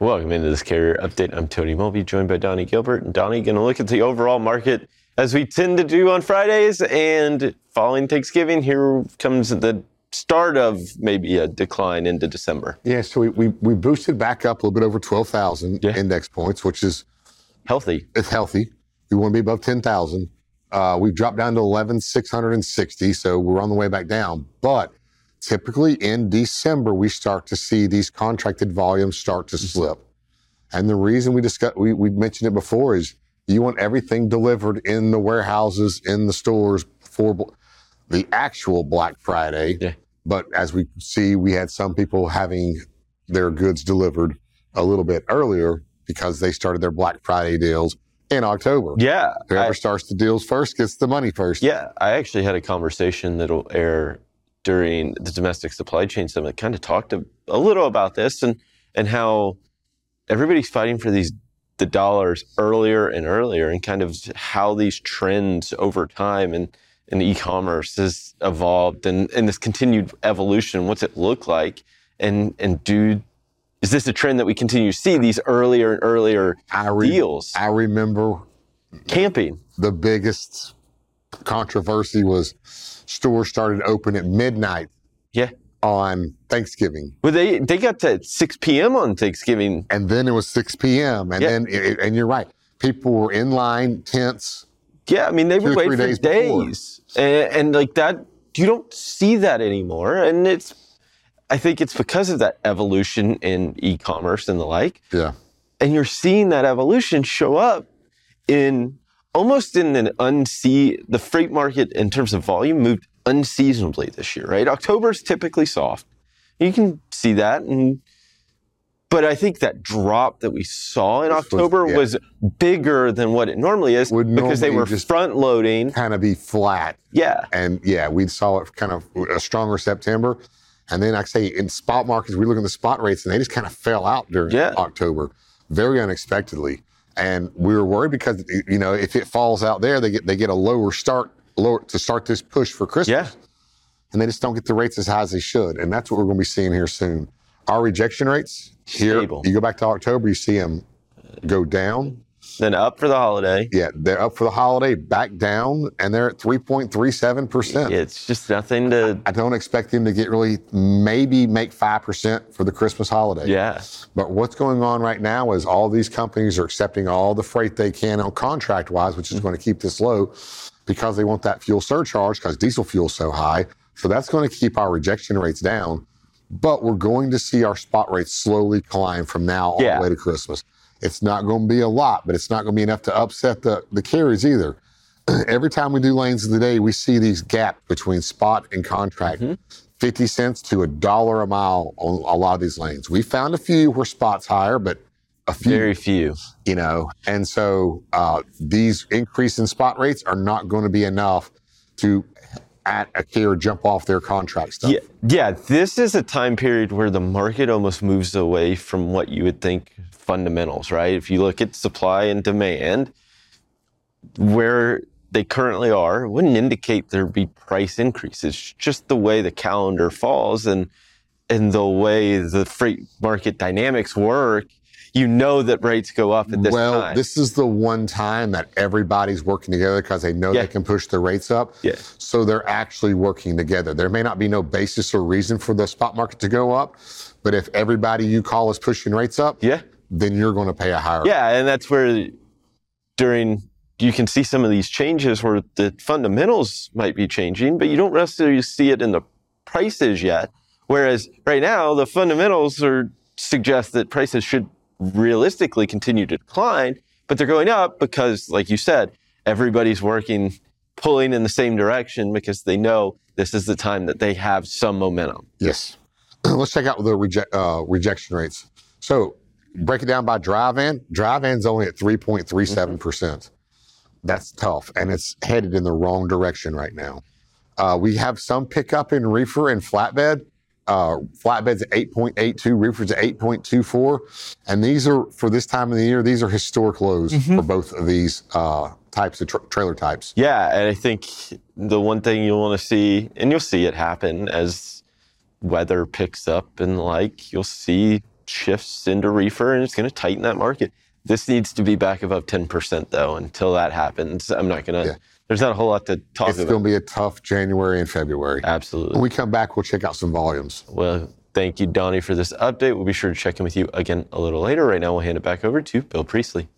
Welcome into this carrier update. I'm Tony Mulvey, joined by Donny Gilbert. And Donny, going to look at the overall market as we tend to do on Fridays. And following Thanksgiving, here comes the start of maybe a decline into December. Yeah, so we, we, we boosted back up a little bit over 12,000 Yeah. index points, which is Healthy. it's healthy. We want to be above 10,000. Uh, we've dropped down to 11,660, so we're on the way back down. But typically in December, we start to see these contracted volumes start to mm-hmm. slip. And the reason we discussed, we, we mentioned it before is you want everything delivered in the warehouses, in the stores for the actual Black Friday. Yeah. But as we see, we had some people having their goods delivered a little bit earlier because they started their Black Friday deals in October. Yeah. Whoever I- starts the deals first gets the money first. Yeah, I actually had a conversation that'll air during the domestic supply chain summit. Kind of talked a, a little about this and and how everybody's fighting for these the dollars earlier and earlier, and kind of how these trends over time and and e-commerce has evolved and and this continued evolution. What's it look like? And and do is this a trend that we continue to see these earlier and earlier I, re- deals? I remember Camping. the biggest controversy was stores started open at midnight Yeah. on Thanksgiving. Well, they they got to 6 p.m. on Thanksgiving. And then it was 6 p.m. And Yeah. then, it, and you're right, people were in line, tents. Yeah, I mean they were would or wait three for days days, and, and like that. You don't see that anymore, and it's. I think it's because of that evolution in e-commerce and the like, Yeah. and you're seeing that evolution show up in almost in an unsee. The freight market in terms of volume moved unseasonably this year, right? October is typically soft. You can see that, and but I think that drop that we saw in This was- October yeah. was bigger than what it normally is Would because they were front loading. Kind of be flat. Yeah, And yeah, we saw it kind of a stronger September. And then, I say, in spot markets, we look at the spot rates and they just kind of fell out during Yeah. October very unexpectedly. And we were worried because, you know, if it falls out there, they get they get a lower start lower to start this push for Christmas. yeah, And they just don't get the rates as high as they should. And that's what we're going to be seeing here soon. Our rejection rates here, Stable. you go back to October, you see them go down. Then up for the holiday. Yeah, they're up for the holiday, back down, and they're at 3.37%. It's just nothing to. I don't expect them to get really, maybe make 5% for the Christmas holiday. Yeah, But what's going on right now is all these companies are accepting all the freight they can on contract wise, which is mm-hmm. going to keep this low because they want that fuel surcharge because diesel fuel's so high. So that's going to keep our rejection rates down. But we're going to see our spot rates slowly climb from now all Yeah. the way to Christmas. It's not going to be a lot, but it's not going to be enough to upset the, the carriers either. Every time we do lanes of the day, we see these gaps between spot and contract. 50 cents to a dollar a mile on a lot of these lanes. We found a few where spots higher, but a few, very few. you know, and so uh, these increase in spot rates are not going to be enough to at a carrier jump off their contract stuff. Yeah, yeah. This is a time period where the market almost moves away from what you would think fundamentals, right? If you look at supply and demand, where they currently are, wouldn't indicate there'd be price increases. Just the way the calendar falls and and the way the freight market dynamics work, you know that rates go up at this time. well, time. this is the one time that everybody's working together because they know Yeah. they can push the rates up. Yeah. So they're actually working together. There may not be no basis or reason for the spot market to go up, but if everybody you call is pushing rates up, yeah. then you're going to pay a higher. Yeah, and that's where during you can see some of these changes where the fundamentals might be changing, but you don't necessarily see it in the prices yet. Whereas right now, the fundamentals are suggest that prices should realistically continue to decline, but they're going up because, like you said, everybody's working, pulling in the same direction because they know this is the time that they have some momentum. Yes. Let's check out the reject, uh, rejection rates. So break it down by dry van. Dry van's only at 3.37%. percent That's tough, and it's headed in the wrong direction right now. Uh, we have some pickup in reefer and flatbed. Uh, flatbed's at 8.82, reefer's at 8.24. And these are, for this time of the year, these are historic lows for both of these uh, types of tra- trailer types. Yeah, and I think the one thing you'll want to see, and you'll see it happen as weather picks up and the like, you'll see shifts into reefer and it's going to tighten that market. This needs to be back above 10% though. Until that happens, I'm not going to, Yeah. There's not a whole lot to talk It's about. It's going to be a tough January and February. Absolutely. When we come back, we'll check out some volumes. Well, thank you, Donny, for this update. We'll be sure to check in with you again a little later. Right now, we'll hand it back over to Bill Priestley.